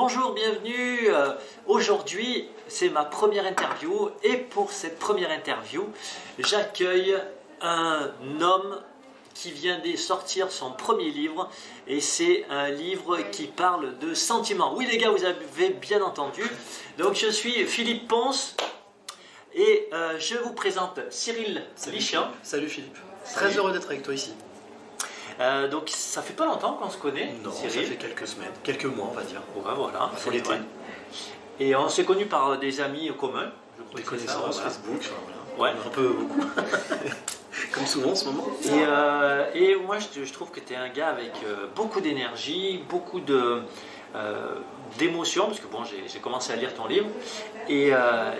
Bonjour, bienvenue. Euh, Aujourd'hui, c'est ma première interview et pour cette première interview, j'accueille un homme qui vient de sortir son premier livre et c'est un livre qui parle de sentiments. Oui les gars, vous avez bien entendu. Donc je suis Philippe Ponce et euh, je vous présente Cyril Lichamp. Salut Philippe. Très heureux d'être avec toi ici. Euh, donc ça fait pas longtemps qu'on se connaît. Non, ça fait quelques semaines, quelques mois on va dire. Ouais, voilà. Faut l'été. Ouais. Et on s'est connus par des amis communs. Je crois Des c'est ça, connaissances, voilà. Facebook, Ouais. un peu beaucoup. Comme souvent en ce moment. Et, euh, et moi, je, trouve que tu es un gars avec euh, beaucoup d'énergie, beaucoup de, euh, d'émotion, parce que bon, j'ai, commencé à lire ton livre, et, euh,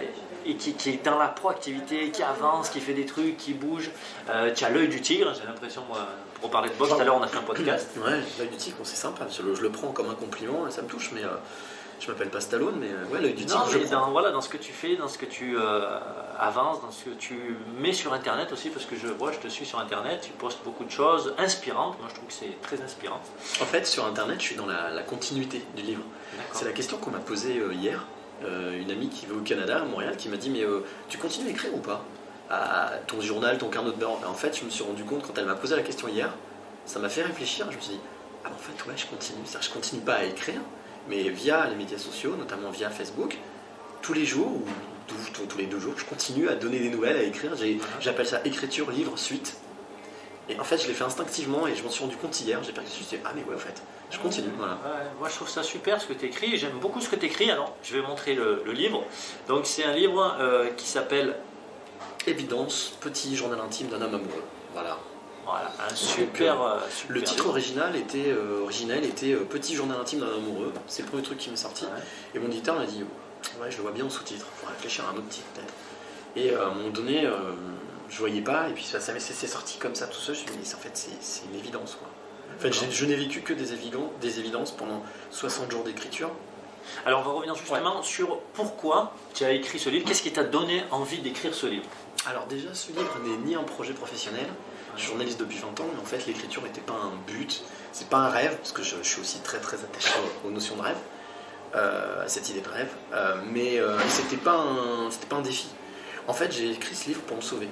et qui, qui est dans la proactivité, qui avance, qui fait des trucs, qui bouge. Euh, tu as l'œil du tigre, j'ai l'impression, moi, pour parler de boxe, tout à l'heure, on a fait un podcast. Ouais, l'œil du tigre, c'est sympa. Je le, je le prends comme un compliment ça me touche, mais euh, je m'appelle pas Stallone, mais euh, ouais, l'œil du tigre, Non, je dans, voilà, dans ce que tu fais, dans ce que tu euh, avances, dans ce que tu mets sur Internet aussi, parce que je vois, je te suis sur Internet, tu postes beaucoup de choses inspirantes. Moi, je trouve que c'est très inspirant. En fait, sur Internet, je suis dans la, la continuité du livre. C'est la question qu'on m'a posée euh, hier. Une amie qui veut au Canada, à Montréal, qui m'a dit Mais tu continues à écrire ou pas? À ton journal, ton carnet de bord. En fait, je me suis rendu compte quand elle m'a posé la question hier, ça m'a fait réfléchir. Je me suis dit Ah, en fait, ouais, je continue. Je continue pas à écrire, mais via les médias sociaux, notamment via Facebook, tous les jours ou tous, les deux jours, je continue à donner des nouvelles, à écrire. J'appelle ça écriture, livre, suite. Et en fait, je l'ai fait instinctivement et je m'en suis rendu compte hier. J'ai pas je me suis dit, ah mais ouais, en fait, je continue. Voilà. Ouais, moi je trouve ça super ce que tu écris, j'aime beaucoup ce que tu écris. Alors je vais montrer le, le livre. Donc c'est un livre euh, qui s'appelle Évidence, petit journal intime d'un homme amoureux. Voilà. voilà, un super, euh, super Le titre livre. original était, euh, originel était euh, Petit journal intime d'un amoureux. C'est le premier truc qui m'est sorti. Ouais. Et mon éditeur m'a dit Ouais, je le vois bien en sous-titre. Faut réfléchir à un autre titre peut-être. Et euh, à un moment donné, euh, je voyais pas. Et puis ça, ça c'est sorti comme ça tout seul. Je me suis dit Mais en fait, c'est une évidence. Quoi. En fait, je n'ai vécu que des évidences pendant 60 jours d'écriture. Alors on va revenir justement sur pourquoi tu as écrit ce livre, qu'est-ce qui t'a donné envie d'écrire ce livre? Alors déjà, ce livre n'est ni un projet professionnel. Je suis journaliste depuis 20 ans, mais en fait, l'écriture n'était pas un but, c'est pas un rêve, parce que je, je suis aussi très très attaché aux, notions de rêve, euh, à cette idée de rêve. Euh, mais euh, c'était pas un, c'était pas un défi. En fait, j'ai écrit ce livre pour me sauver.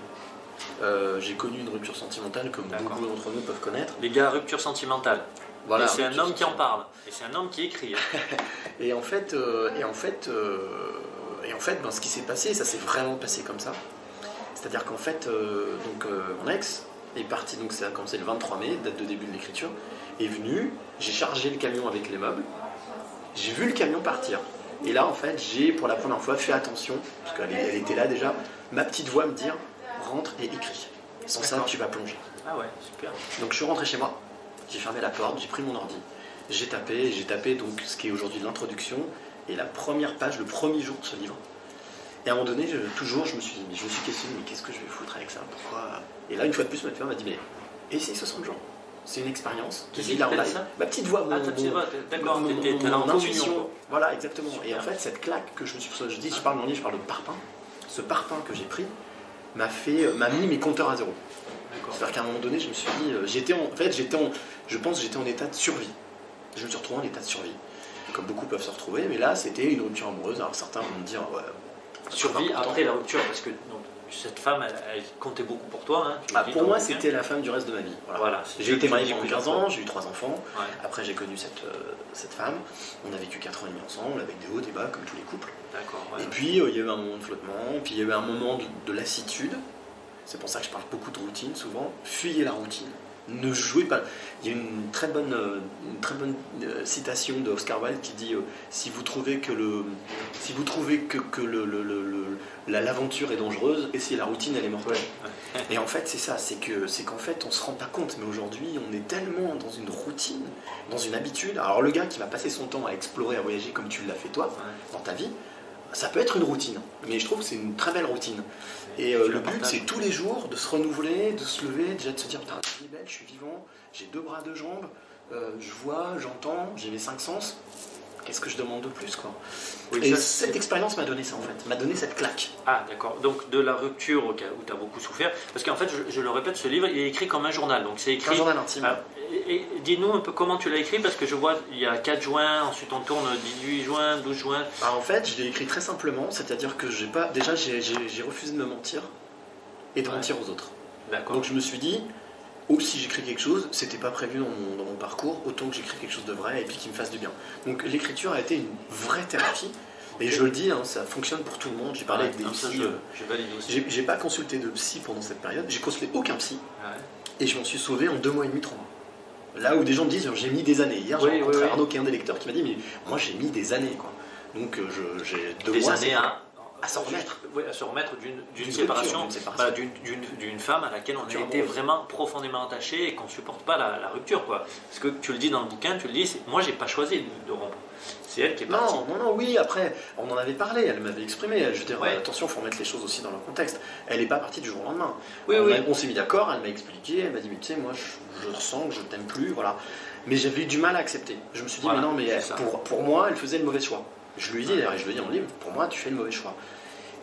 Euh, j'ai connu une rupture sentimentale comme D'accord. beaucoup d'entre nous peuvent connaître. Les gars, rupture sentimentale. Voilà. C'est un homme qui en parle, et c'est un homme qui écrit. Et en fait, et en fait, et en fait ben, ce qui s'est passé, ça s'est vraiment passé comme ça. C'est-à-dire qu'en fait, euh, donc, euh, mon ex est parti, donc ça a commencé le 23 mai, date de début de l'écriture, est venu, j'ai chargé le camion avec les meubles, j'ai vu le camion partir. Et là, en fait, j'ai pour la première fois fait attention, parce qu'elle elle était là déjà, ma petite voix me dire rentre et écris. Sans ça, tu vas plonger. Ah ouais, super. Donc je suis rentré chez moi, j'ai fermé la porte, j'ai pris mon ordi, j'ai tapé, j'ai tapé donc ce qui est aujourd'hui l'introduction et la première page, le premier jour de ce livre. Et à un moment donné, je- toujours, je me suis dit, mais je me suis questionné, mais qu'est-ce que je vais foutre avec ça? Pourquoi? Et là, une fois de plus, ma femme m'a dit, mais essaye 60 jours? C'est une expérience. Qui là en live. Ma petite voix, mon, Ah, petite mon- voix, d'accord, mon- mon- mon intuition. Voilà, exactement. Et en fait, cette claque que je me suis, je dis, je parle dans le livre, je parle de parpaing. Ce parpaing que j'ai pris m'a fait, m'a mis mes compteurs à zéro. C'est-à-dire qu'à un moment donné, je me suis dit, euh, j'étais en, en fait, j'étais en, je pense, que j'étais en état de survie. Je me suis retrouvé en état de survie, comme beaucoup peuvent se retrouver. Mais là, c'était une rupture amoureuse. Alors certains vont me dire, ouais, Survie important. après la rupture, parce que donc, cette femme, elle, elle comptait beaucoup pour toi. hein, Bah, dis pour moi, c'était la femme du reste de ma vie. Voilà. J'ai été marié pendant 15 plusieurs ans, j'ai eu trois enfants. Ouais. Après, j'ai connu cette, euh, cette femme. On a vécu 4 ans et demi ensemble, avec des hauts, des bas, comme tous les couples. Ouais. Et puis, euh, il y a eu un moment de flottement, puis il y a eu un moment de, de lassitude. C'est pour ça que je parle beaucoup de routine souvent. Fuyez la routine. Ne jouez pas. Il y a une très bonne, euh, une très bonne euh, citation de Oscar Wilde qui dit euh, si vous trouvez que le, si vous trouvez que, que le, le- le- le- la- l'aventure est dangereuse, essayez la routine, elle est mortelle. Et en fait, c'est ça, c'est que c'est qu'en fait, on se rend pas compte, mais aujourd'hui, on est tellement dans une routine, dans une habitude. Alors le gars qui va passer son temps à explorer, à voyager comme tu l'as fait toi, Ouais. dans ta vie, ça peut être une routine, mais je trouve que c'est une très belle routine. Et euh, Je le but, c'est tous les jours de se renouveler, de se lever, déjà de se dire Putain, vie est belle, je suis vivant, j'ai deux bras, deux jambes, euh, je vois, j'entends, j'ai mes cinq sens. Qu'est-ce que je demande de plus quoi Oui, Et ça, cette expérience m'a donné ça en fait, m'a donné cette claque. Ah, d'accord. Donc, de la rupture où tu as beaucoup souffert. Parce qu'en fait, je, je le répète, ce livre, il est écrit comme un journal. Donc, c'est Un écrit. journal intime. Et dis-nous un peu comment tu l'as écrit, parce que je vois, il y a 4 juin, ensuite on tourne 18 juin, 12 juin. Alors, en fait, je l'ai écrit très simplement, c'est-à-dire que j'ai pas, déjà j'ai refusé de me mentir et de Ouais. mentir aux autres. D'accord. Donc je me suis dit, ou si j'écris quelque chose, c'était pas prévu dans mon, dans mon parcours, autant que j'écris quelque chose de vrai et puis qui me fasse du bien. Donc l'écriture a été une vraie thérapie. Et je le dis, hein, ça fonctionne pour tout le monde. J'ai parlé Ouais, avec des psy. euh. J'ai pas consulté de psy pendant cette période. J'ai consulté aucun psy. Ouais. Et je m'en suis sauvé en deux mois et demi, trois mois. Là où des gens me disent, j'ai mis des années. Hier, j'ai Oui, rencontré oui, oui. Arnaud, qui est un des lecteurs, qui m'a dit, mais moi j'ai mis des années. Quoi. Donc euh, j'ai deux Des mois. années c'est- à, à s'en remettre. Oui, à se remettre d'une séparation, rupture, d'une femme à laquelle on a été vraiment profondément attaché et qu'on supporte pas la, la rupture. Quoi. Parce que tu le dis dans le bouquin, tu le dis, moi j'ai pas choisi de, de rompre. C'est elle qui est partie. Non, non, non, oui, après, on en avait parlé, elle m'avait exprimé. Je veux dire, Ouais. attention, il faut mettre les choses aussi dans leur contexte. Elle n'est pas partie du jour au lendemain. Oui, on oui. on s'est mis d'accord, elle m'a expliqué, elle m'a dit, mais tu sais, moi, je, je ressens que je t'aime plus, voilà. Mais j'avais eu du mal à accepter. Je me suis dit, Voilà, mais non, mais elle- pour, pour moi, elle faisait le mauvais choix. Je lui dit, d'ailleurs, et je le dis le livre, pour moi, tu fais le mauvais choix.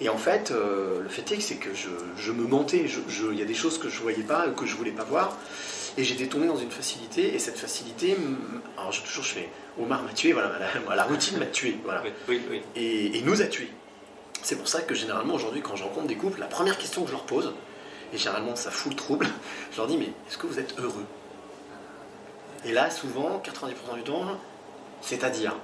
Et en fait, euh, le fait est que c'est que je, je me mentais. Il y a des choses que je voyais pas, que je voulais pas voir. Et j'étais tombé dans une facilité, et cette facilité, alors je, toujours je fais, Omar m'a tué, voilà, la, la routine m'a tué, voilà Oui, oui, oui. et, et nous a tués. C'est pour ça que généralement aujourd'hui quand je rencontre des couples, la première question que je leur pose, et généralement ça fout le trouble, je leur dis mais est-ce que vous êtes heureux? Et là souvent, 90% du temps, c'est-à-dire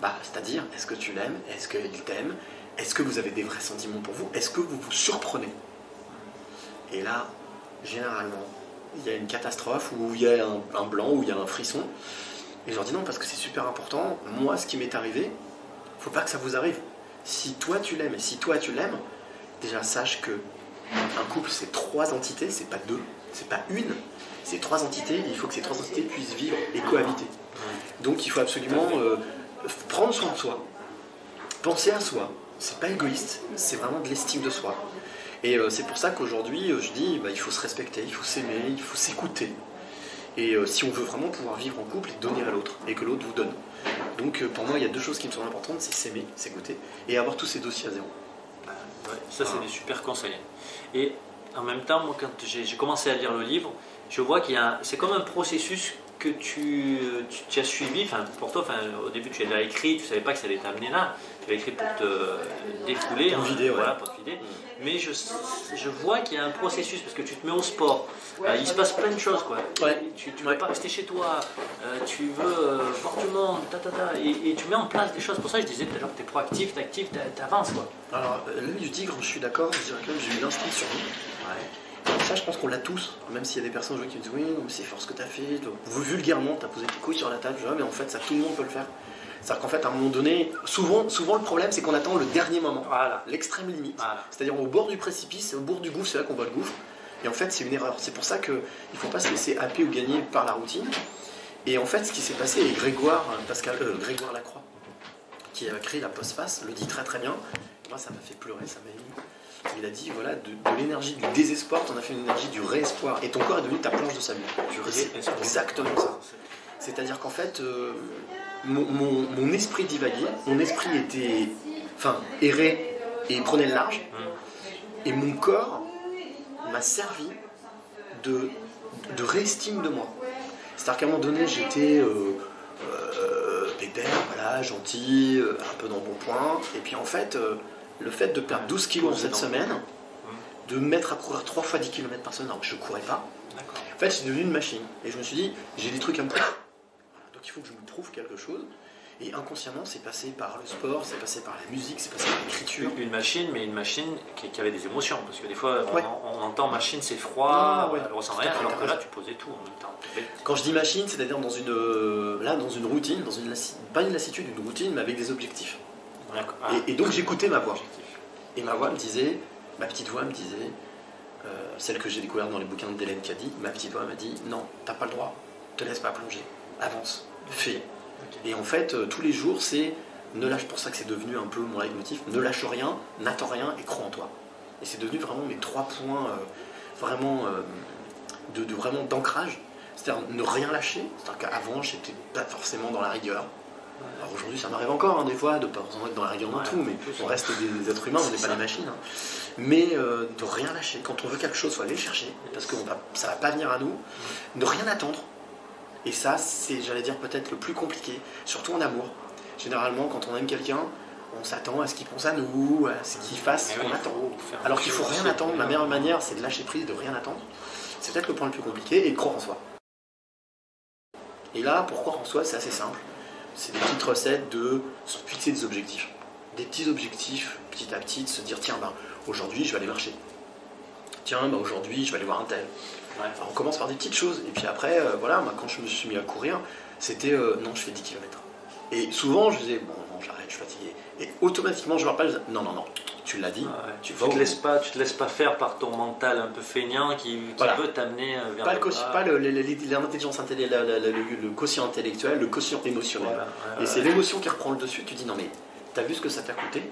bah, C'est-à-dire, est-ce que tu l'aimes? Est-ce qu'il t'aime? Est-ce que vous avez des vrais sentiments pour vous? Est-ce que vous vous surprenez? Et là, généralement, il y a une catastrophe, ou il y a un, un blanc, ou il y a un frisson. Et je leur dis non, parce que c'est super important. Moi, ce qui m'est arrivé, faut pas que ça vous arrive. Si toi tu l'aimes et si toi tu l'aimes, déjà sache que un couple c'est trois entités, c'est pas deux, c'est pas une, c'est trois entités. et il faut que ces trois entités puissent vivre et cohabiter. Donc il faut absolument euh, prendre soin de soi, penser à soi. C'est pas égoïste, c'est vraiment de l'estime de soi. Et euh, c'est pour ça qu'aujourd'hui euh, je dis bah, il faut se respecter, il faut s'aimer, il faut s'écouter. Et euh, si on veut vraiment pouvoir vivre en couple et donner à l'autre, et que l'autre vous donne. Donc pour moi, il y a deux choses qui me sont importantes, c'est s'aimer, s'écouter, et avoir tous ces dossiers à zéro. Ouais, ça, c'est des super conseils. Et en même temps, moi, quand j'ai commencé à lire le livre, je vois qu'il y a. C'est comme un processus que tu, tu, tu as suivi. Enfin, pour toi, au début, tu l'as écrit, tu savais pas que ça allait t'amener là. Tu l'as écrit pour te défouler, Pour me vider, ouais. voilà, pour te vider. Mais je, je vois qu'il y a un processus parce que tu te mets au sport. Euh, il se passe plein de choses, quoi. Ouais. Tu ne veux pas rester chez toi. euh, tu veux euh, voir du monde, ta, ta, ta, et, et tu mets en place des choses. Pour ça, je disais tout à l'heure que tu es proactif, tu actif, tu avances, quoi. Alors, l'œil du tigre, je suis d'accord, je dirais même j'ai eu l'instinct sur nous. Ça, je pense qu'on l'a tous, même s'il y a des personnes aujourd'hui qui me disent Oui, mais c'est fort ce que tu as fait. Vulgairement, tu as posé tes couilles sur la table. Mais en fait, ça, tout le monde peut le faire. C'est-à-dire qu'en fait, à un moment donné, souvent, souvent le problème, c'est qu'on attend le dernier moment, Voilà. l'extrême limite. Voilà. C'est-à-dire au bord du précipice, au bord du gouffre, c'est là qu'on voit le gouffre. Et en fait, c'est une erreur. C'est pour ça qu'il ne faut pas se laisser happer ou gagner par la routine. Et en fait, ce qui s'est passé, et Grégoire, euh, Pascal, euh, Grégoire Lacroix, qui a créé la postface, le dit très très bien. Ça m'a fait pleurer, ça m'a ému. Il a dit voilà, de, de l'énergie du désespoir, t'en as fait une énergie du réespoir. Et ton corps est devenu ta planche de salut. Du réespoir. exactement ça. C'est-à-dire qu'en fait, euh, mon, mon- mon esprit divaguait, mon esprit était. Enfin, errait et prenait le large. Et mon corps m'a servi de, de réestime de moi. C'est-à-dire qu'à un moment donné, j'étais euh, euh, pépère, voilà, gentil, euh, un peu dans le bon point. Et puis en fait, euh, le fait de perdre 12 kilos en cette semaine, de me mettre à courir 3 fois 10 km par semaine alors que je ne courais pas, en fait, suis devenu une machine. Et je me suis dit, j'ai des trucs à me prouver. Donc il faut que je me prouve quelque chose. Et inconsciemment, c'est passé par le sport, c'est passé par la musique, c'est passé par l'écriture. Une machine, mais une machine qui, qui avait des émotions. Parce que des fois, on, Ouais. on entend machine, c'est froid, Ah, ouais. elle ressent Tout à rien, alors que là, tu posais tout en même temps. Quand je dis machine, c'est-à-dire dans une, euh, là, dans une routine, dans une pas une lassitude, une routine, mais avec des objectifs. Ah, Et, et donc j'écoutais ma voix. Et ma voix me disait, ma petite voix me disait, euh, celle que j'ai découverte dans les bouquins d'Hélène Caddy, ma petite voix m'a dit, non, t'as pas le droit, te laisse pas plonger, avance, fais. Et en fait, euh, tous les jours, c'est ne lâche pour ça que c'est devenu un peu mon leitmotiv, ne lâche rien, n'attends rien et crois en toi. Et c'est devenu vraiment mes trois points euh, vraiment de, de vraiment d'ancrage. C'est-à-dire ne rien lâcher. C'est-à-dire qu'avant, j'étais pas forcément dans la rigueur. Alors aujourd'hui, ça m'arrive encore hein, des fois de pas forcément être dans la rigueur dans Ouais, tout, mais on reste des, êtres humains, on n'est pas des machines. hein. Mais euh, de rien lâcher. Quand on veut quelque chose, faut aller le chercher, parce que va, ça va pas venir à nous. Ne rien attendre. Et ça, c'est, j'allais dire, peut-être le plus compliqué, surtout en amour. Généralement, quand on aime quelqu'un, on s'attend à ce qu'il pense à nous, à ce qu'il fasse ce Mais oui, qu'on il attend. faire Alors qu'il faut rien attendre. La meilleure manière, c'est de lâcher prise, de rien attendre. C'est peut-être le point le plus compliqué et de croire en soi. Et là, pour croire en soi, c'est assez simple. C'est des petites recettes de se fixer des objectifs. Des petits objectifs, petit à petit, de se dire tiens, ben, aujourd'hui, je vais aller marcher. Tiens, ben, aujourd'hui, je vais aller voir un tel. Ouais. On commence par des petites choses. Et puis après, euh, voilà, moi, quand je me suis mis à courir, c'était euh, non, je fais 10 km. Et souvent, je disais bon, non, j'arrête, je suis fatigué. Et automatiquement, je me rappelle, non, non, non, tu l'as dit. Ouais. Tu Tu te, laisses pas, tu te laisses pas faire par ton mental un peu feignant qui, qui Voilà. veut t'amener euh, vers Pas, le pas le- l'intelligence intellectuelle, le, le- quotient intellectuel, le quotient émotionnel. Voilà, ouais, Et c'est l'émotion qui reprend le dessus. Tu dis non mais t'as vu ce que ça t'a coûté?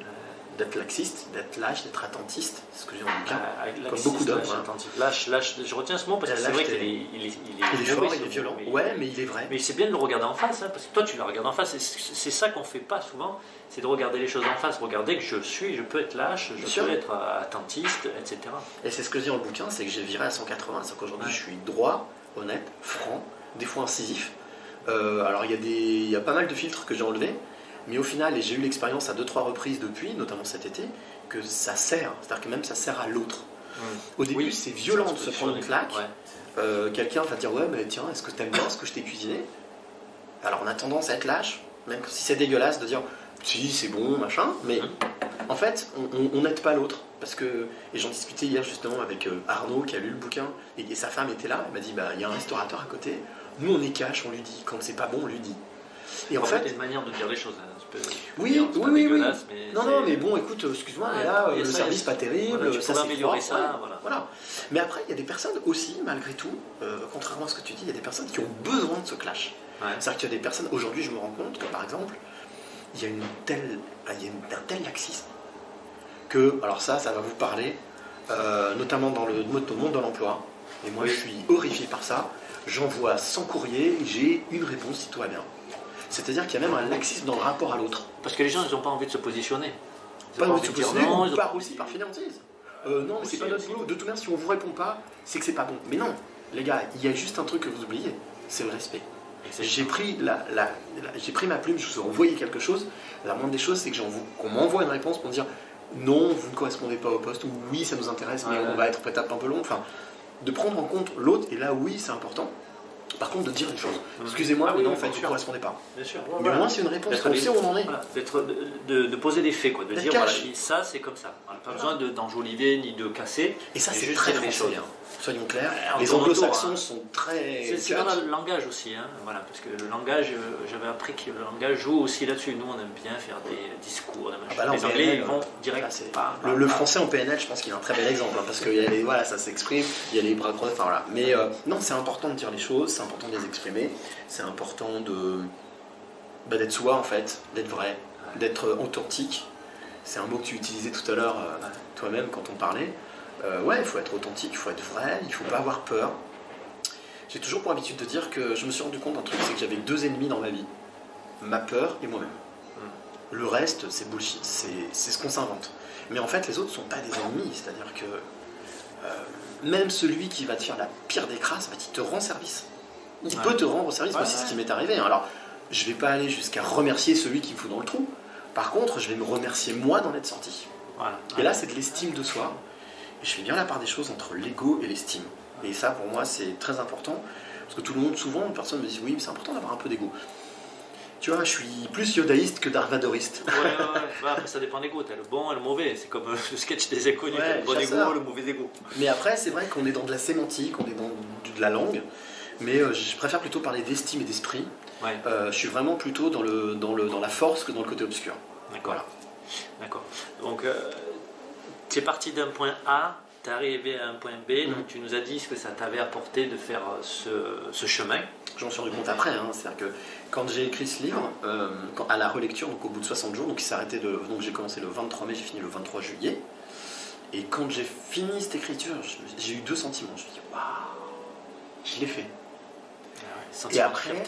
D'être laxiste, d'être lâche, d'être attentiste, c'est ce que j'ai dans le bouquin. Ah, Comme beaucoup d'hommes, lâche, hein. Lâche, lâche, je retiens ce mot parce que c'est vrai qu'il est, il est, il est, Il est bourré, fort, il est violent. mais- Ouais, mais il est vrai. Mais c'est bien de le regarder en face, hein, parce que toi tu le regardes en face, c'est ça qu'on fait pas souvent, c'est de regarder les choses en face, regarder que je suis, je peux être lâche, je Bien peux sûr. être euh, attentiste, etc. Et c'est ce que je dis dans le bouquin, c'est que j'ai viré à 180. C'est qu'aujourd'hui Ouais. je suis droit, honnête, franc, des fois incisif. Euh, alors il y, a des- y a pas mal de filtres que j'ai enlevés, mais au final, et j'ai eu l'expérience à deux trois reprises depuis, notamment cet été, que ça sert. C'est-à-dire que même ça sert à l'autre. Au début, Oui, c'est violent de se prendre une claque. ouais. Euh, quelqu'un va dire ouais mais tiens est-ce que t'aimes bien ce que je t'ai cuisiné? Alors on a tendance à être lâche même si c'est dégueulasse de dire si c'est bon machin mais Mhm. en fait on- n'aide pas l'autre parce que et j'en discutais hier justement avec euh, Arnaud qui a lu le bouquin et, et sa femme était là elle m'a dit bah il y a un restaurateur à côté nous on est cash on lui dit quand c'est pas bon on lui dit et en En fait, fait il y a une manière de dire les choses. Oui, oui, pas oui, mais non non mais bon écoute excuse-moi mais là le ça, service pas terrible Voilà, ça améliorer ça, voilà. Voilà. Mais après, il y a des personnes aussi, malgré tout, euh, contrairement à ce que tu dis, il y a des personnes qui ont besoin de ce clash. Ouais. C'est-à-dire qu'il y a des personnes, aujourd'hui, je me rends compte que par exemple, il y a une telle, il y a une- un tel laxisme que, alors ça, ça va vous parler, euh, notamment dans le mode- dans le monde de l'emploi. Et moi, Oui. je suis horrifié par ça. J'envoie 100 courriers, j'ai une réponse si tout va bien. C'est-à-dire qu'il y a même un laxisme dans le rapport à l'autre. Parce que les gens, ils n'ont pas envie de se positionner. Ils ont Pas envie de se positionner, non, ou par pas aussi par fainéantise. Euh, non, mais c'est pas notre boulot. De toute manière, si on vous répond pas, c'est que c'est pas bon. Mais non, les gars, il y a juste un truc que vous oubliez, c'est le respect. J'ai pris, la, la- la- j'ai pris ma plume, je vous ai envoyé quelque chose. La moindre des choses, c'est qu'on m'envoie une réponse pour me dire non, vous ne correspondez pas au poste, ou oui, ça nous intéresse, mais Ouais, on va être peut-être un peu long. Enfin, de prendre en compte l'autre, et là, oui, c'est important. Par contre, de dire les choses. Excusez-moi, Ah mais oui, non, en fait, vous ne correspondez pas. Bien sûr. Mais au moins, c'est une réponse, on sait où on en est. Voilà, de, poser des faits, quoi, de dire voilà, ça c'est comme ça. Voilà, pas Voilà. besoin de- d'enjoliver ni de casser. Et ça, c'est juste très les français. choses. hein. Soyons clairs. Les anglo-saxons hein. sont très. C'est, dans le langage aussi, hein, voilà, parce que le langage, euh, j'avais appris que le langage joue aussi là-dessus. Nous, on aime bien faire des discours, des machins. bah là, les Anglais, PNL, ils vont Là, direct. c'est- bam, le, français en PNL, je pense qu'il est un très bel exemple, hein, parce que y a les- voilà, ça s'exprime, il y a les bras croisés, enfin voilà. Mais euh, non, c'est important de dire les choses, c'est important de les exprimer, c'est important de bah, d'être soi en fait, d'être vrai, d'être authentique. C'est un mot que tu utilisais tout à l'heure euh, toi-même quand on parlait. Euh, ouais, il faut être authentique, il faut être vrai, il faut pas avoir peur. J'ai toujours pour habitude de dire que je me suis rendu compte d'un truc, c'est que j'avais deux ennemis dans ma vie ma peur et moi-même. Le reste, c'est bullshit, c'est ce qu'on s'invente. Mais en fait, les autres ne sont pas des ennemis, c'est-à-dire que euh, même celui qui va te faire la pire des crasses, en fait, il te rend service. Il Ouais. peut te rendre service, moi Ouais, c'est ce qui m'est arrivé. hein. Alors, je vais pas aller jusqu'à remercier celui qui me fout dans le trou. Par contre, je vais me remercier moi d'en être sorti. Voilà. Et là, c'est de l'estime de soi. Et je fais bien la part des choses entre l'ego et l'estime. Et ça, pour moi, c'est très important. Parce que tout le monde, souvent, une personne me dit Oui, mais c'est important d'avoir un peu d'ego. Tu vois, je suis plus yodaïste que darvadoriste. Ouais, ouais, ouais. Bah, après, ça dépend des goûts. T'as le bon et le mauvais. C'est comme euh, le sketch des inconnus. Ouais, le bon chasseur. égo, le mauvais égo. Mais après, c'est vrai qu'on est dans de la sémantique, on est dans de la langue. Mais euh, je préfère plutôt parler d'estime et d'esprit. Ouais, Euh, je suis vraiment plutôt dans, le, dans, le, dans la force que dans le côté obscur. d'accord. Voilà. D'accord. Donc, euh, tu es parti d'un point A, tu es arrivé à un point B. Mhm. Donc, tu nous as dit ce que ça t'avait apporté de faire euh, ce, ce chemin. J'en suis rendu compte après. hein. C'est-à-dire que quand j'ai écrit ce livre, euh, quand- à la relecture, donc au bout de 60 jours, donc il arrêté de. Donc j'ai commencé le 23 mai, j'ai fini le 23 juillet. Et quand j'ai fini cette écriture, j'ai eu deux sentiments. Je me suis dit, waouh, je l'ai fait. Sentiment Et après.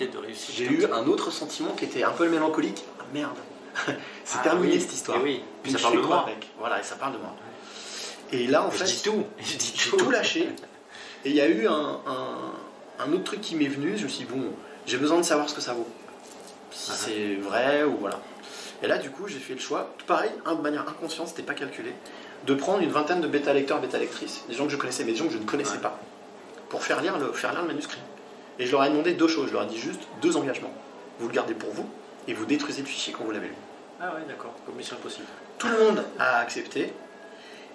J'ai eu un autre sentiment qui était un peu mélancolique. Ah merde, c'est Ah terminé oui, cette histoire. et oui. Puis ça parle de moi. avec Voilà, et ça parle de moi. Et là, en Je fait, dis tout. Je dis j'ai tout lâché. Et il y a eu un, un- un autre truc qui m'est venu. Je me suis dit, bon, j'ai besoin de savoir ce que ça vaut. Si Ah. c'est vrai ou voilà. Et là, du coup, j'ai fait le choix, pareil, hein, de manière inconsciente, c'était pas calculé, de prendre une vingtaine de bêta-lecteurs, bêta-lectrices, des gens que je connaissais, mais des gens que je ne connaissais Ouais. pas, pour faire lire, le, faire lire le manuscrit. Et je leur ai demandé deux choses. Je leur ai dit juste deux engagements. Vous le gardez pour vous et vous détruisez le fichier quand vous l'avez lu. Ah ouais, d'accord. Comme mission impossible. Tout le monde a accepté.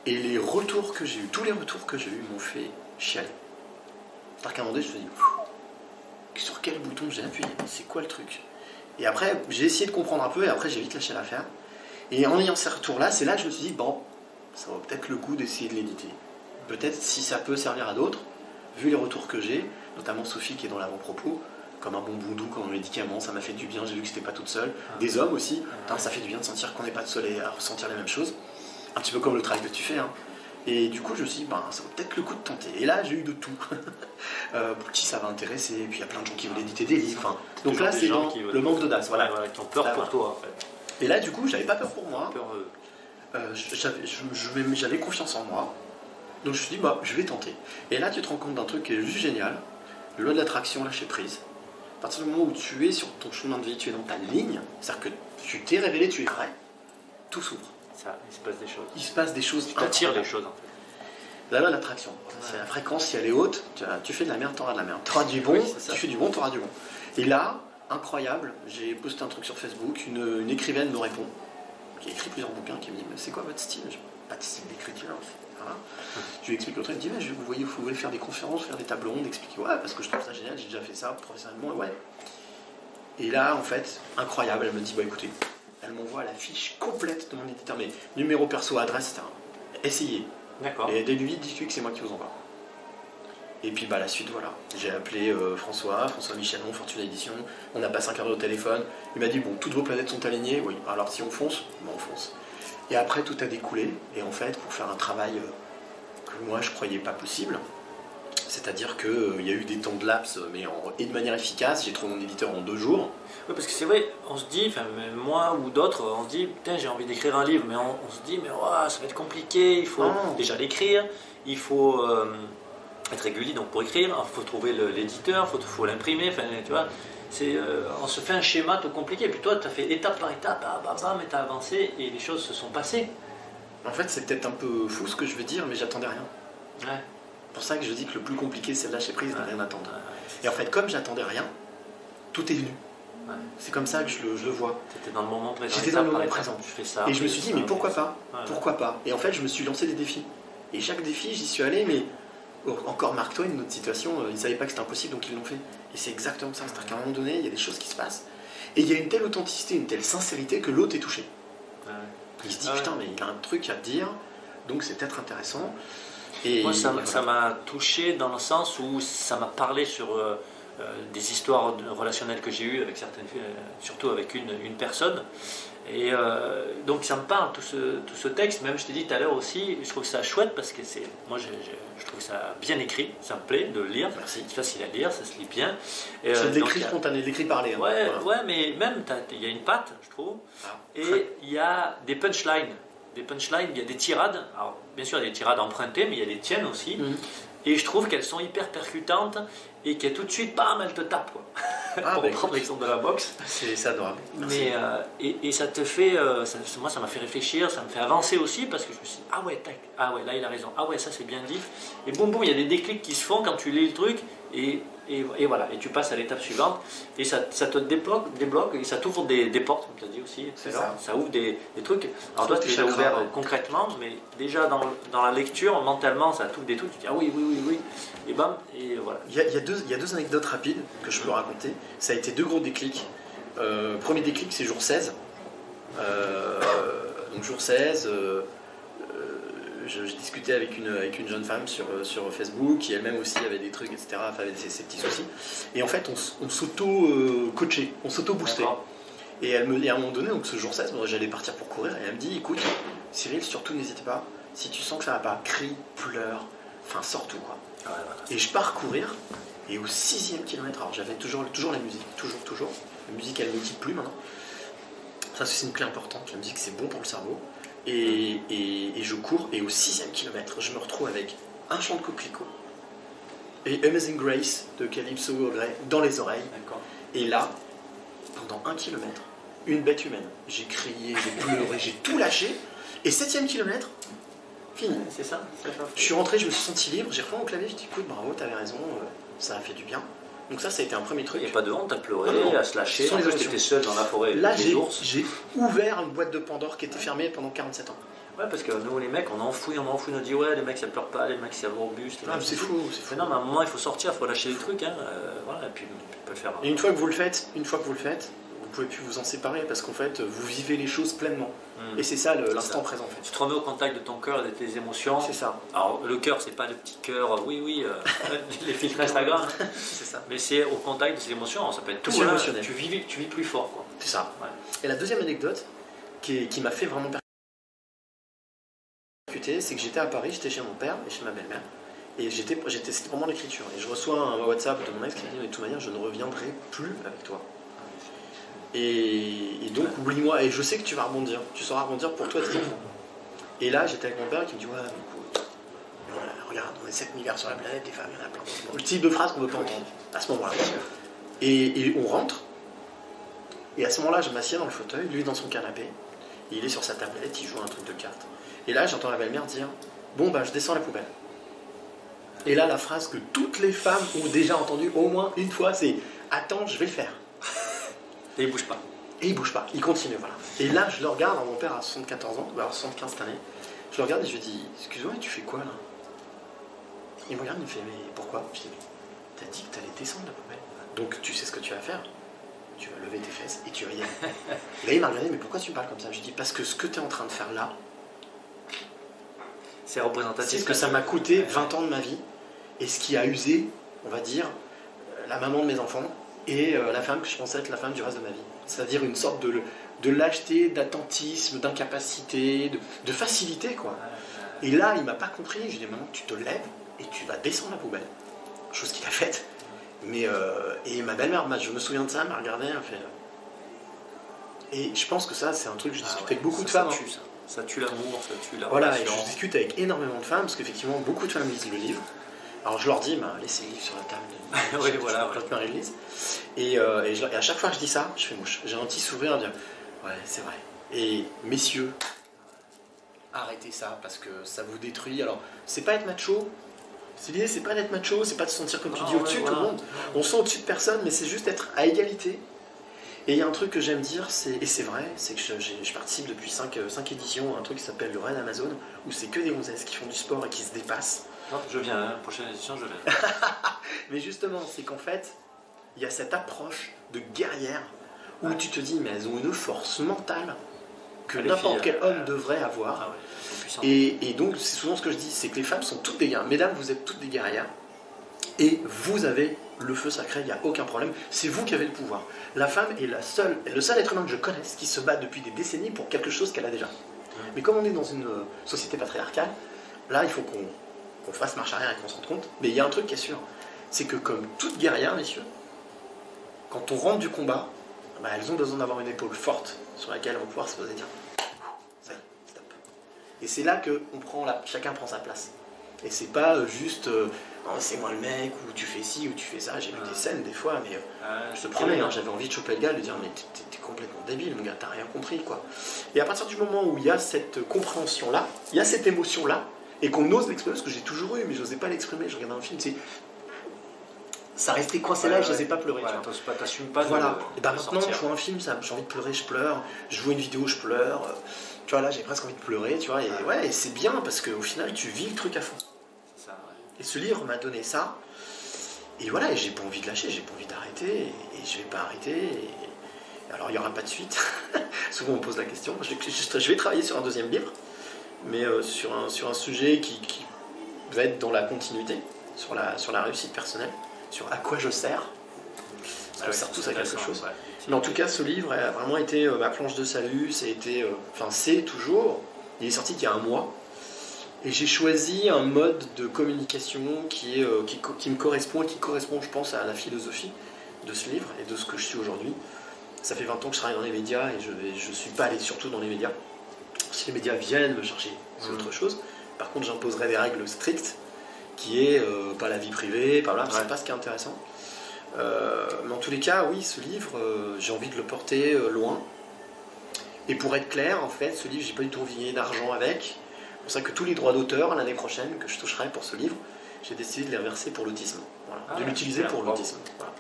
Et les retours que j'ai eu, tous les retours que j'ai eu m'ont fait chialer. C'est-à-dire qu'à un moment donné, je me suis dit, sur quel bouton j'ai appuyé? C'est quoi le truc? Et après, j'ai essayé de comprendre un peu, et après, j'ai vite lâché l'affaire. Et en ayant ces retours-là, c'est là que je me suis dit, bon, ça vaut peut-être le coup d'essayer de l'éditer. Peut-être si ça peut servir à d'autres, vu les retours que j'ai, notamment Sophie qui est dans l'avant-propos, comme un bon boudou, comme un médicament, ça m'a fait du bien, j'ai vu que c'était pas toute seule. Des hommes aussi, Putain, ça fait du bien de sentir qu'on n'est pas de seul et à ressentir les mêmes choses. Un petit peu comme le travail que tu fais. hein. Et du coup, je me suis dit, ben, ça vaut peut-être le coup de tenter. Et là, j'ai eu de tout. Euh, pour qui ça va intéresser, et puis il y a plein de gens qui veulent éditer des livres. Enfin, donc là, c'est le manque d'audace. Voilà. Qui ont peur pour toi, en fait. Et là, du coup, j'avais pas peur pour moi. Euh, Euh, j'avais confiance en moi. Donc je me suis dit, bah, je vais tenter. Et là, tu te rends compte d'un truc qui est juste génial. Le loi de l'attraction, lâcher prise. À partir du moment où tu es sur ton chemin de vie, tu es dans ta ligne, c'est-à-dire que tu t'es révélé, tu es vrai, tout s'ouvre. Ça, il se passe des choses. Il se passe des choses Tu t'attires des choses, en fait. La loi de l'attraction. C'est la fréquence, si elle est haute, tu, fais de la merde, t'auras de la merde. T'auras du bon, Oui, tu fais du bon, t'auras du bon. Et là, incroyable, j'ai posté un truc sur Facebook, une, une écrivaine me répond, qui a écrit plusieurs bouquins, qui me dit, mais c'est quoi votre style? Je Pas de style d'écriture. Voilà. Je lui explique le truc, elle me dit, mais je- vous voyez, vous voulez faire des conférences, faire des tables rondes, expliquer, ouais, parce que je trouve ça génial, j'ai déjà fait ça professionnellement, et ouais. Et là, en fait, incroyable, elle me dit, bah écoutez, elle m'envoie la fiche complète de mon éditeur, mais numéro perso, adresse, etc. Essayez. D'accord. Et dès lui, dites-lui que c'est moi qui vous envoie. Et puis bah la suite, voilà. J'ai appelé euh, François, François Michelon, Fortuna Édition. On a passé un quart d'heure au téléphone. Il m'a dit bon, toutes vos planètes sont alignées. Oui. Alors si on fonce, bon, on fonce. Et après tout a découlé. Et en fait, pour faire un travail euh, que moi je croyais pas possible, c'est-à-dire qu'il y a eu des temps de laps, mais en- et de manière efficace. J'ai trouvé mon éditeur en deux jours. Oui, parce que c'est vrai, on se dit, même moi ou d'autres, on se dit, putain, j'ai envie d'écrire un livre, mais on, on se dit, mais ouah, ça va être compliqué, il faut Non. déjà l'écrire, il faut euh, être régulier donc pour écrire, il faut trouver l'éditeur, il faut, faut l'imprimer, enfin, tu vois, c'est, euh, on se fait un schéma tout compliqué, puis toi, tu as fait étape par étape, ah, bah, bah, mais tu as avancé et les choses se sont passées. En fait, c'est peut-être un peu fou ce que je veux dire, mais j'attendais rien. Ouais. C'est pour ça que je dis que le plus compliqué, c'est de lâcher prise, de Ouais. rien attendre. Ouais. Et en fait, comme j'attendais rien, tout est venu. Ouais. C'est comme ça que je le, je le vois. T'étais dans le moment présent. J'étais dans le moment présent. Fais ça. et je me suis dit, mais pourquoi pas. Pourquoi pas Et en fait, je me suis lancé des défis. Et chaque défi, j'y suis allé, mais encore Mark Twain, notre situation, euh, ils ne savaient pas que c'était impossible, donc ils l'ont fait. Et c'est exactement ça. C'est-à-dire qu'à un moment donné, il y a des choses qui se passent. Et il y a une telle authenticité, une telle sincérité que l'autre est touché. Il se dit, putain, mais il a un truc à te dire, donc c'est peut-être intéressant. Et Moi, ça m'a- voilà. ça m'a touché dans le sens où ça m'a parlé sur euh, euh, des histoires relationnelles que j'ai eues avec certaines filles, euh, surtout avec une, une personne. Et euh, donc ça me parle tout ce, tout ce texte. Même je t'ai dit tout à l'heure aussi, je trouve ça chouette parce que c'est, moi j'ai- j'ai- je trouve ça bien écrit, ça me plaît de le lire. C'est facile à lire, ça se lit bien. C'est euh, de l'écrit spontané, de l'écrit parlé. hein. Ouais, Voilà. ouais, mais même il y a une patte, je trouve. Ah, Et il y a des punchlines. Des punchlines, il y a des tirades. Alors, bien sûr, il y a des tirades empruntées, mais il y a des tiennes aussi. Mhm. Et je trouve qu'elles sont hyper percutantes et qu'elles tout de suite, bam, elles te tapent. Quoi. Ah, Pour bah, reprendre l'exemple de la boxe. c'est c'est adorable. Merci. Mais, euh, et, et ça te fait, euh, ça- moi ça m'a fait réfléchir, ça me fait avancer aussi parce que je me suis dit, ah ouais, tac, ah ouais, là il a raison, ah ouais, ça c'est bien dit. Et boum boum, il y a des déclics qui se font quand tu lis le truc et, et, et voilà, et tu passes à l'étape suivante et ça, ça te débloque, débloque et ça t'ouvre des, des portes, comme tu as dit aussi. l'heure. ça. ouvre des, des trucs. Alors toi tu tes les as chakras, ouverts ouais. concrètement, mais déjà dans, dans la lecture, mentalement, ça t'ouvre des trucs, tu dis, ah oui, oui, oui, oui, et bam, et voilà. Il y, a, il y a deux, il y a deux anecdotes rapides que je peux raconter. Ça a été deux gros déclics. Euh, premier déclic, c'est jour 16. Euh, donc jour 16, euh, euh, je, je discutais avec une, avec une jeune femme sur, euh, sur Facebook qui elle-même aussi avait des trucs, etc. Enfin, avait ses, ses petits soucis. Et en fait, on, s'auto-coachait, on s'auto-boostait. Et, elle me, et à un moment donné, donc ce jour 16, moi, j'allais partir pour courir, et elle me dit écoute, Cyril, surtout n'hésite pas, si tu sens que ça va pas, crie, pleure, enfin sors tout quoi. Ouais. Et je pars courir. Et au sixième kilomètre, alors j'avais toujours, toujours la musique, toujours, toujours. La musique, elle ne me quitte plus maintenant. Ça, c'est une clé importante. La musique, c'est bon pour le cerveau. Et, et- et je cours, et au sixième kilomètre, je me retrouve avec un chant de coquelicot et Amazing Grace de Calypso Gray dans les oreilles. Et là, pendant un kilomètre, une bête humaine. J'ai crié, j'ai pleuré, j'ai tout lâché. Et septième kilomètre, fini. C'est ça. Je suis rentré, je me suis senti libre, j'ai refait mon clavier, je dis écoute, bravo, t'avais raison, euh, ça a fait du bien. Donc ça, ça a été un premier truc. Il n'y a pas de honte à pleurer, Non, non. à se lâcher. En plus, t'étais seul dans la forêt Là, j'ai ouvert une boîte de Pandore qui était fermée pendant 47 ans. Ouais, parce que nous, les mecs, on enfouit, on enfouit, on dit ouais, les mecs, ça pleure pas, les mecs, c'est robuste. Ah, c'est fou, c'est fou. Mais non, mais à un moment, il faut sortir, il faut lâcher les trucs. Hein. euh, voilà, et puis peux le faire. Et une fois que vous le faites, une fois que vous le faites, pouvez plus vous en séparer parce qu'en fait, vous vivez les choses pleinement. Hmm. Et c'est ça l'instant présent en fait. Tu te remets au contact de ton cœur et de tes émotions. C'est ça, Alors, le cœur, c'est pas le petit cœur, oui, oui, euh, les filtres Instagram, c'est ça. mais c'est au contact de ses émotions. Ça peut être tout. Hein. émotionnel. Tu vis, tu vis plus fort, quoi. C'est ça. Ouais. Et la deuxième anecdote qui, m'a fait vraiment percuter, c'est que j'étais à Paris, j'étais chez mon père et chez ma belle-mère. Et j'étais, j'étais, c'était vraiment l'écriture. Et je reçois un WhatsApp de mon ex qui me dit, mais de toute manière, je ne reviendrai plus avec toi. Et, donc, oublie-moi. Et je sais que tu vas rebondir. Tu sauras rebondir pour toi tes. Et là, j'étais avec mon père qui me dit, ouais, écoute, voilà, regarde, on est 7 milliards sur la planète, des femmes, il y en a plein. Le type de phrase qu'on ne veut pas entendre à ce moment-là. Et, on rentre. Et à ce moment-là, je m'assieds dans le fauteuil, lui dans son canapé. Et il est sur sa tablette, il joue un truc de cartes. Et là, j'entends la belle-mère dire Bon, bah, je descends la poubelle. Et là, la phrase que toutes les femmes ont déjà entendue au moins une fois, c'est Attends, je vais le faire. Et il bouge pas. Et il bouge pas, il continue, voilà. Et là, je le regarde, alors, mon père a 74 ans, va avoir 75 cette année. Je le regarde et je lui dis Excuse-moi, tu fais quoi là? Il me regarde, il me fait Mais pourquoi? Je dis Mais t'as dit que t'allais descendre la poubelle. Donc tu sais ce que tu vas faire? Tu vas lever tes fesses et tu vas y aller. Là, il m'a regardé Mais pourquoi tu me parles comme ça? Je lui dis Parce que ce que tu es en train de faire là, C'est représentatif. c'est ce que ça m'a coûté 20 ans de ma vie et ce qui a usé, on va dire, euh, la maman de mes enfants et euh, la femme que je pensais être la femme du reste de ma vie. C'est-à-dire une sorte de, de lâcheté, d'attentisme, d'incapacité, de, de facilité, quoi. Et là, il m'a pas compris. Je lui ai dit, maintenant, tu te lèves et tu vas descendre la poubelle. Chose qu'il a faite. Mais, euh, et ma belle-mère, je me souviens de ça, m'a regardé, elle fait. euh. Et je pense que ça, c'est un truc que je Ah discute ouais, avec beaucoup ça, de ça femmes. hein. tue, ça. Ça tue l'amour, ça tue la Voilà, et je discute avec énormément de femmes, parce qu'effectivement, beaucoup de femmes lisent le livre. Alors je leur dis, bah, laissez le livre sur la table. Oui, voilà, je- je- lisent. Et, euh, et à chaque fois que je dis ça, je fais mouche. J'ai un petit sourire dire, ouais, c'est vrai. Et messieurs, arrêtez ça, parce que ça vous détruit. Alors, c'est pas être macho. C'est l'idée, c'est pas d'être macho, c'est pas de se sentir comme tu Non, dis ouais, au-dessus de tout le monde. On se sent au-dessus de personne, mais c'est juste être à égalité. Et il y a un truc que j'aime dire, c'est, et c'est vrai, c'est que je, participe depuis 5, éditions à un truc qui s'appelle le Raid Amazon, où c'est que des gonzesses qui font du sport et qui se dépassent. Non, je viens, hein, prochaine édition, je viens. Mais justement, c'est qu'en fait, il y a cette approche de guerrière où tu te dis, mais elles ont une force mentale que Les n'importe quel euh, homme devrait avoir. Ah ouais. Et, et donc, c'est souvent ce que je dis, c'est que les femmes sont toutes des guerrières. Mesdames, vous êtes toutes des guerrières. Et vous avez le feu sacré, il n'y a aucun problème. C'est vous qui avez le pouvoir. La femme est la seule, le seul être humain que je connaisse qui se bat depuis des décennies pour quelque chose qu'elle a déjà. Mais comme on est dans une euh, société patriarcale, là, il faut qu'on qu'on fasse marche arrière et qu'on se rende compte. Mais il y a un truc qui est sûr, c'est que comme toute guerrière, messieurs, quand on rentre du combat, bah, elles ont besoin d'avoir une épaule forte sur laquelle elles vont pouvoir se poser et dire ça y est, stop. Et c'est là que on prend la, chacun prend sa place. Et c'est pas euh, juste euh, Oh, c'est moi le mec, ou tu fais ci, ou tu fais ça. J'ai vu des scènes des fois, mais euh, Ah, je te promets, hein, j'avais envie de choper le gars, de lui dire mais t'es complètement débile, mon gars, t'as rien compris quoi. Et à partir du moment où il y a cette compréhension là, il y a cette émotion là, et qu'on ose l'exprimer, parce que j'ai toujours eu, mais je n'osais pas l'exprimer, je regardais un film, c'est. Ça restait coincé là et je n'osais pas pleurer. tu Ouais, pas, t'assumes pas de- Voilà. Et ben de maintenant, sortir. je vois un film, j'ai envie de pleurer, je pleure. Je vois une vidéo, je pleure. Tu vois, là, j'ai presque envie de pleurer, tu vois. Et ouais, et c'est bien parce qu'au final, tu vis le truc à fond. Ça, ouais. Et ce livre m'a donné ça. Et voilà, et j'ai pas envie de lâcher, j'ai pas envie d'arrêter. Et, je vais pas arrêter. Et- alors, il y aura pas de suite. Souvent, on me pose la question. Je, je- je vais travailler sur un deuxième livre, mais euh, sur, un, sur un sujet qui, qui va être dans la continuité, sur la, sur la réussite personnelle, sur à quoi je sers. Parce qu'on Ouais, sert tous à quelque chose. ouais. Mais en tout cas, ce livre a vraiment été euh, ma planche de salut. Été, euh, enfin, c'est toujours. Il est sorti il y a un mois. Et j'ai choisi un mode de communication qui, est, qui me correspond et qui correspond, je pense, à la philosophie de ce livre et de ce que je suis aujourd'hui. Ça fait 20 ans que je travaille dans les médias et je ne suis pas allé surtout dans les médias. Si les médias viennent me chercher, c'est Mhm. autre chose. Par contre, j'imposerai des règles strictes qui est euh, pas la vie privée, pas là, Ouais. c'est pas ce qui est intéressant. Euh, mais en tous les cas, oui, ce livre, euh, j'ai envie de le porter euh, loin. Et pour être clair, en fait, ce livre, j'ai pas du tout envie d'argent avec. C'est pour ça que tous les droits d'auteur l'année prochaine que je toucherai pour ce livre, j'ai décidé de les reverser pour l'autisme. Voilà, Ah, de l'utiliser pour l'autisme. Voilà.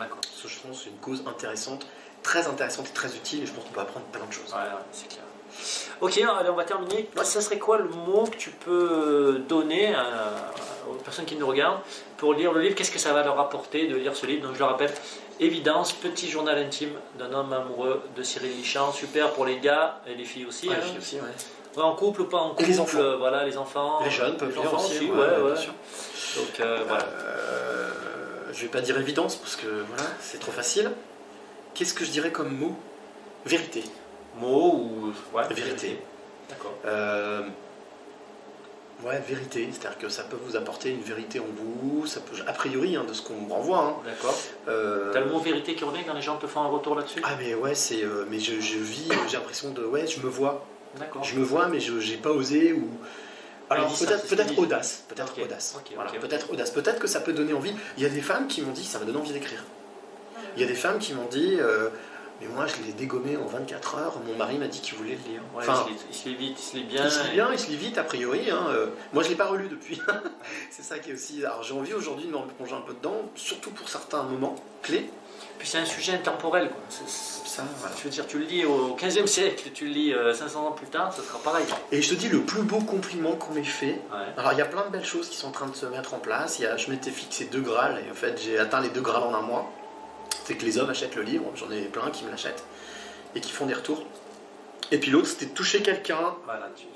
D'accord. Que je pense c'est une cause intéressante, très intéressante et très utile, et je pense qu'on peut apprendre plein de choses. Ouais, ouais, c'est clair. Ok, allez, on va terminer. Ça serait quoi le mot que tu peux donner à- aux personnes qui nous regardent pour lire le livre? Qu'est-ce que ça va leur apporter de lire ce livre? Donc je le rappelle, Évidence, petit journal intime d'un homme amoureux de Cyril Lichamp. Super pour les gars et les filles aussi. Ouais, hein. les filles aussi, ouais. Ouais, en couple ou pas en couple. Et les enfants. euh, voilà, les enfants. Les jeunes peuvent Les lire enfants aussi, ouais, ouais, ouais. bien sûr. Donc euh, voilà. Euh, je vais pas dire évidence parce que voilà, c'est trop facile. Qu'est-ce que je dirais comme mot? Vérité. Mot ou. Ouais, Vérité. D'accord. Euh, ouais, vérité. C'est-à-dire que ça peut vous apporter une vérité en vous. Ça peut, a priori, hein, de ce qu'on me renvoie. hein. D'accord. Euh, T'as le mot vérité qui revient quand les gens te font un retour là-dessus? Ah mais ouais, c'est. euh, mais je, je vis. J'ai l'impression de. Ouais, je me vois. D'accord. Je me vois, mais je j'ai pas osé ou. Alors Ah, peut-être audace, peut-être audace. Voilà, peut-être audace. Peut-être que ça peut donner envie. Il y a des femmes qui m'ont dit ça m'a donné envie d'écrire. Il y a des femmes qui m'ont dit euh, mais moi je l'ai dégommé en 24 heures. Mon mari m'a dit qu'il voulait le lire. Ouais, Enfin, il, se lit, vite, il se lit bien. il se lit et- bien, il se lit vite a priori. hein, euh, moi je l'ai pas relu depuis. c'est ça qui est aussi. Alors j'ai envie aujourd'hui de me replonger un peu dedans, surtout pour certains moments clés. Puis c'est un sujet intemporel. Quoi. Ça, voilà. Je veux dire, tu le lis au 15e siècle, tu le lis euh, 500 ans plus tard, ça sera pareil. Et je te dis le plus beau compliment qu'on m'ait fait, Ouais. Alors il y a plein de belles choses qui sont en train de se mettre en place. Il y a, je m'étais fixé deux Graals et en fait j'ai atteint les deux Graals en un mois. C'est que les hommes achètent le livre, j'en ai plein qui me l'achètent et qui font des retours. Et puis l'autre c'était toucher quelqu'un. Voilà, tu,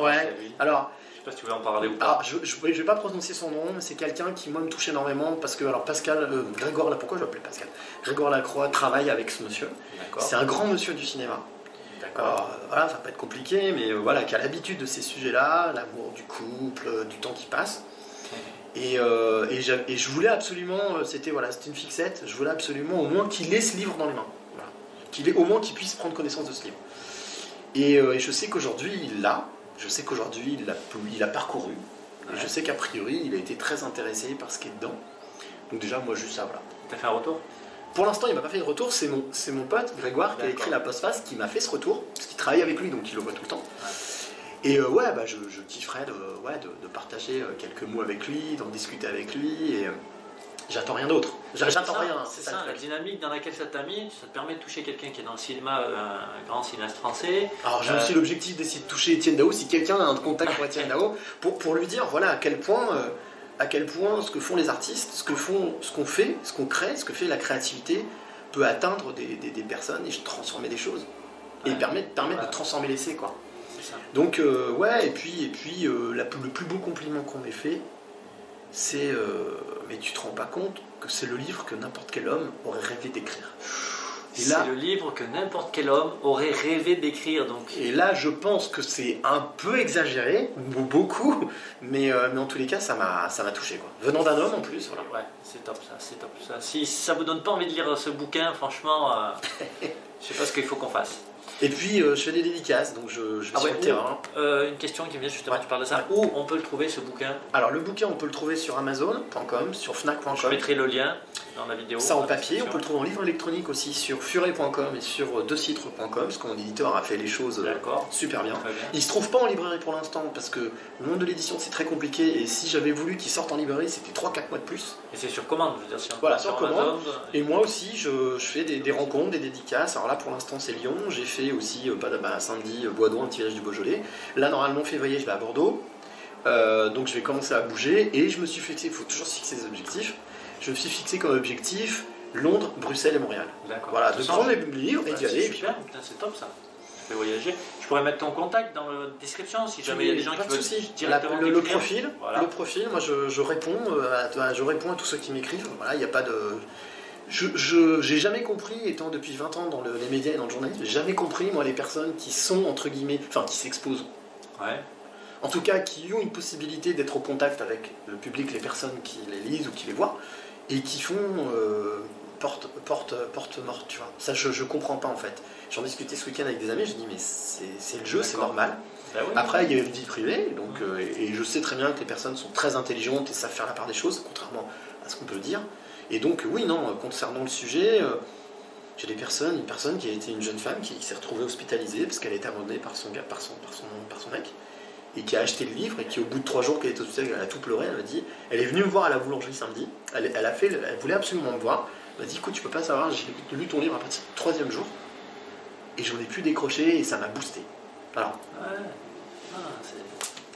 Ouais. Alors, Je sais pas si tu veux en parler ou pas. alors je, je, je vais pas prononcer son nom, mais c'est quelqu'un qui moi me touche énormément parce que alors Pascal, euh, Grégoire, là pourquoi je l'appelais Pascal? Grégoire Lacroix travaille avec ce monsieur. C'est un grand monsieur du cinéma. D'accord. Alors euh, voilà, ça va pas être compliqué, mais euh, voilà, qui a l'habitude de ces sujets-là, l'amour du couple, euh, du temps qui passe. Et, euh, et, et je voulais absolument, euh, c'était voilà, c'était une fixette, je voulais absolument au moins qu'il ait ce livre dans les mains. Voilà. Qu'il ait au moins qu'il puisse prendre connaissance de ce livre. Et, euh, et je sais qu'aujourd'hui il l'a, je sais qu'aujourd'hui il l'a il a parcouru, et je sais qu'a priori il a été très intéressé par ce qui est dedans. Donc déjà moi juste ça voilà. T'as fait un retour? Pour l'instant, il m'a pas fait de retour. C'est mon, c'est mon pote Grégoire qui a écrit la postface qui m'a fait ce retour, parce qu'il travaille avec lui, donc il le voit tout le temps. Et euh, ouais, bah, je, je kifferais de, ouais, de, de partager euh, quelques mots avec lui, d'en discuter avec lui. Et euh, j'attends rien d'autre. J'a- J'attends rien. C'est ça, la dynamique dans laquelle ça t'a mis, ça te permet de toucher quelqu'un qui est dans le cinéma, euh, un grand cinéaste français. Alors j'ai Euh, aussi l'objectif d'essayer de toucher Étienne Dao. Si quelqu'un a un contact pour Étienne Dao, pour, pour lui dire voilà à quel point. euh, à quel point ce que font les artistes, ce que font, ce qu'on fait, ce qu'on crée, ce que fait la créativité peut atteindre des, des- des personnes et transformer des choses et Ouais. permettre, permettre Ouais. de transformer l'essai quoi. Donc euh, ouais, et puis, et puis euh, la- le plus beau compliment qu'on m'ait fait, c'est euh, mais tu te rends pas compte que c'est le livre que n'importe quel homme aurait rêvé d'écrire. Et C'est le livre que n'importe quel homme aurait rêvé d'écrire. Donc, et là, je pense que c'est un peu exagéré, ou beaucoup, mais, euh, mais en tous les cas, ça m'a ça m'a touché quoi. Venant d'un homme en plus, voilà. ouais, c'est top ça, c'est top ça. Si ça vous donne pas envie de lire ce bouquin, franchement, euh, je sais pas ce qu'il faut qu'on fasse. Et puis euh, je fais des dédicaces, donc je, je vais Ah sur ouais, le terrain. Euh, une question qui me vient justement, Ouais. tu parles de ça. Où on peut le trouver ce bouquin? Alors le bouquin, on peut le trouver sur Amazon.com, sur Je Fnac.com. mettrai le lien dans la vidéo. Ça en papier, on peut le trouver en livre électronique aussi sur furet.com et sur euh, decitre.com, parce que mon éditeur a fait les choses euh, super bien. bien. Il se trouve pas en librairie pour l'instant, parce que le monde de l'édition c'est très compliqué, et si j'avais voulu qu'il sorte en librairie, c'était 3-4 mois de plus. Et c'est sur commande, je veux dire, si on Voilà, sur Amazon, commande. Et moi aussi, je, je fais des, des rencontres, des dédicaces. Alors là, pour l'instant, c'est Lyon. J'ai fait aussi euh, pas bah, samedi, euh, Boisdouin, un petit village du Beaujolais. Là, normalement, février, je vais à Bordeaux. Euh, donc, je vais commencer à bouger. Et je me suis fixé, il faut toujours se fixer des objectifs. Je me suis fixé comme objectif Londres, Bruxelles et Montréal. D'accord. Voilà, De prendre les livres et d'y aller. super, c'est top ça. Je vais voyager. Je pourrais mettre ton contact dans la description si jamais il y a des gens pas qui de veulent directement le, profil, le profil, moi je, réponds, euh, à, à- je réponds à tous ceux qui m'écrivent. Voilà, il n'y a pas de. Je je- j'ai jamais compris, étant depuis 20 ans dans le- les médias et dans le journalisme, j'ai jamais compris moi les personnes qui sont entre guillemets, enfin qui s'exposent. Ouais. en tout cas qui ont une possibilité d'être au contact avec le public, les personnes qui les lisent ou qui les voient, et qui font euh, porte, porte, porte morte, tu vois. Ça, je, je comprends pas en fait. J'en discutais ce week-end avec des amis, je dis mais c'est le jeu, c'est normal. Bah oui. Après, il y a une vie privée, donc, euh, et je sais très bien que les personnes sont très intelligentes et savent faire la part des choses, contrairement à ce qu'on peut dire. Et donc, oui, non, concernant le sujet, euh, j'ai des personnes, une personne qui a été une jeune femme qui, qui s'est retrouvée hospitalisée parce qu'elle a été abandonnée par son, par, son, par, son, par son mec, et qui a acheté le livre, et qui, au bout de trois jours qu'elle était hospitalisée, elle a tout pleuré, elle m'a dit, elle est venue me voir à la boulangerie samedi, elle, elle a fait, elle voulait absolument me voir, elle m'a dit, écoute, tu peux pas savoir, j'ai lu ton livre à partir du troisième jour, et j'en ai pu décrocher, et ça m'a boosté. Alors, Ouais. Ah,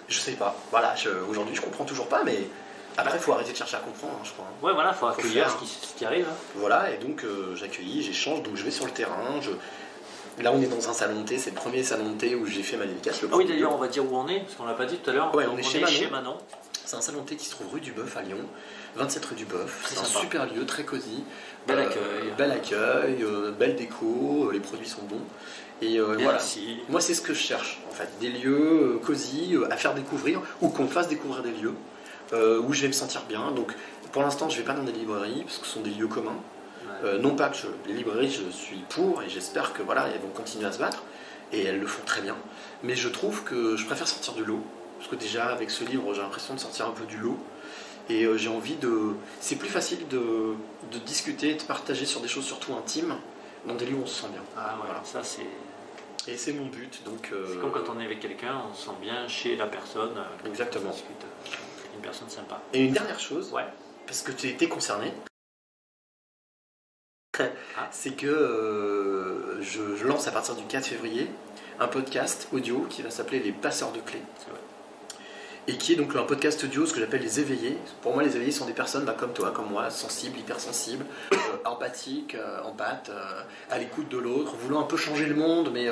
je sais pas. Voilà, aujourd'hui je comprends toujours pas, mais après il faut arrêter de chercher à comprendre, hein, je crois. ouais, voilà, faut accueillir faire. ce qui, ce qui arrive. hein. Voilà, et donc euh, j'accueillis, j'échange, donc je vais sur le terrain. Je... Là on est dans un salon de thé, c'est le premier salon de thé où j'ai fait ma dédicace. Le Ah oui, d'ailleurs, on va dire où on est, parce qu'on l'a pas dit tout à l'heure. Ouais, on est chez Manon. Manon. C'est un salon de thé qui se trouve rue du Bœuf à Lyon, 27 rue du Bœuf. C'est un sympa. super lieu, très cosy. Bel Euh, accueil. bel accueil, euh, belle déco, euh, les produits sont bons. Et euh, voilà. Merci. Moi, c'est ce que je cherche, en fait. Des lieux cosy, à faire découvrir, ou qu'on me fasse découvrir des lieux, où je vais me sentir bien. Donc, pour l'instant, je vais pas dans des librairies, parce que ce sont des lieux communs. Euh, non pas que je- les librairies, je suis pour, et j'espère que voilà, elles vont continuer à se battre, et elles le font très bien. Mais je trouve que je préfère sortir du lot, parce que déjà, avec ce livre, j'ai l'impression de sortir un peu du lot. Et euh, j'ai envie de. C'est plus facile de, de discuter, de partager sur des choses surtout intimes, dans des lieux où on se sent bien. Ah ouais, Voilà. ça c'est Et c'est mon but, donc. euh, c'est comme quand on est avec quelqu'un, on se sent bien chez la personne. Exactement. on discute. Une personne sympa. Et une dernière chose, Ouais. parce que tu étais concerné. C'est que euh, je, je lance à partir du 4 février un podcast audio qui va s'appeler Les Passeurs de Clés. Et qui est donc un podcast audio, ce que j'appelle les éveillés. Pour moi, les éveillés sont des personnes bah, comme toi, comme moi, sensibles, hypersensibles, euh, empathiques, euh, empathes, euh, à l'écoute de l'autre, voulant un peu changer le monde, mais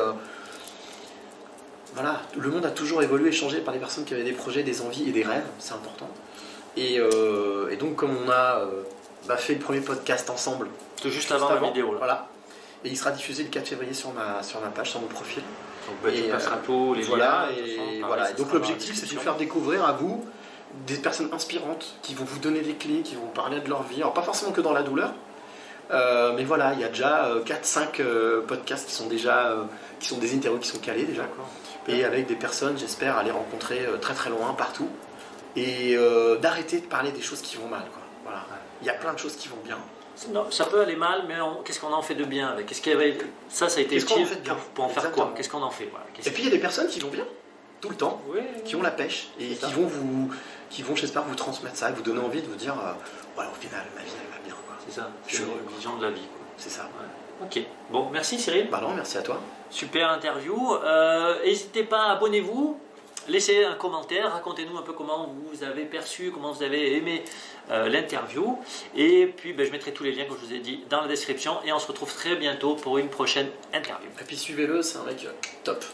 voilà, le monde a toujours évolué et changé par les personnes qui avaient des projets, des envies et des rêves, c'est important. Et, et donc, comme on a euh, bah, fait le premier podcast ensemble, Tout juste juste avant, la vidéo là. voilà, et il sera diffusé le 4 février sur ma, sur ma page, sur mon profil. Donc bah, tu Et, passeras euh, tous les voilà, liens. et, façon, voilà. Et donc l'objectif, c'est de vous faire découvrir à vous des personnes inspirantes qui vont vous donner des clés, qui vont vous parler de leur vie. Alors pas forcément que dans la douleur, euh, mais voilà, il y a déjà 4-5 podcasts qui sont déjà, euh, qui sont des interviews qui sont calés déjà, et avec des personnes, j'espère, à les rencontrer euh, très très loin, partout, et euh, d'arrêter de parler des choses qui vont mal. Quoi. Il y a plein de choses qui vont bien. Non, ça peut aller mal, mais qu'est-ce qu'on en fait de bien avec? Qu'est-ce qu'il y avait Ça, ça a été en utile fait pour, en faire quoi? Qu'est-ce qu'on en fait voilà. Et puis il y a des personnes qui vont bien, tout le temps, Oui, qui ont la pêche et ça. qui vont vous, qui vont, j'espère, vous transmettre ça, et vous donner envie de vous dire, euh, voilà, au final, ma vie, elle va bien, c'est ça. Je suis vision de la vie. C'est ça. Ok. Bon, merci Cyril. Bah non, merci à toi. Super interview. Euh, N'hésitez pas, abonnez-vous. Laissez un commentaire, racontez-nous un peu comment vous avez perçu, comment vous avez aimé euh, l'interview. Et puis ben, je mettrai tous les liens, comme je vous ai dit, dans la description. Et on se retrouve très bientôt pour une prochaine interview. Et puis suivez-le, c'est un mec euh, top.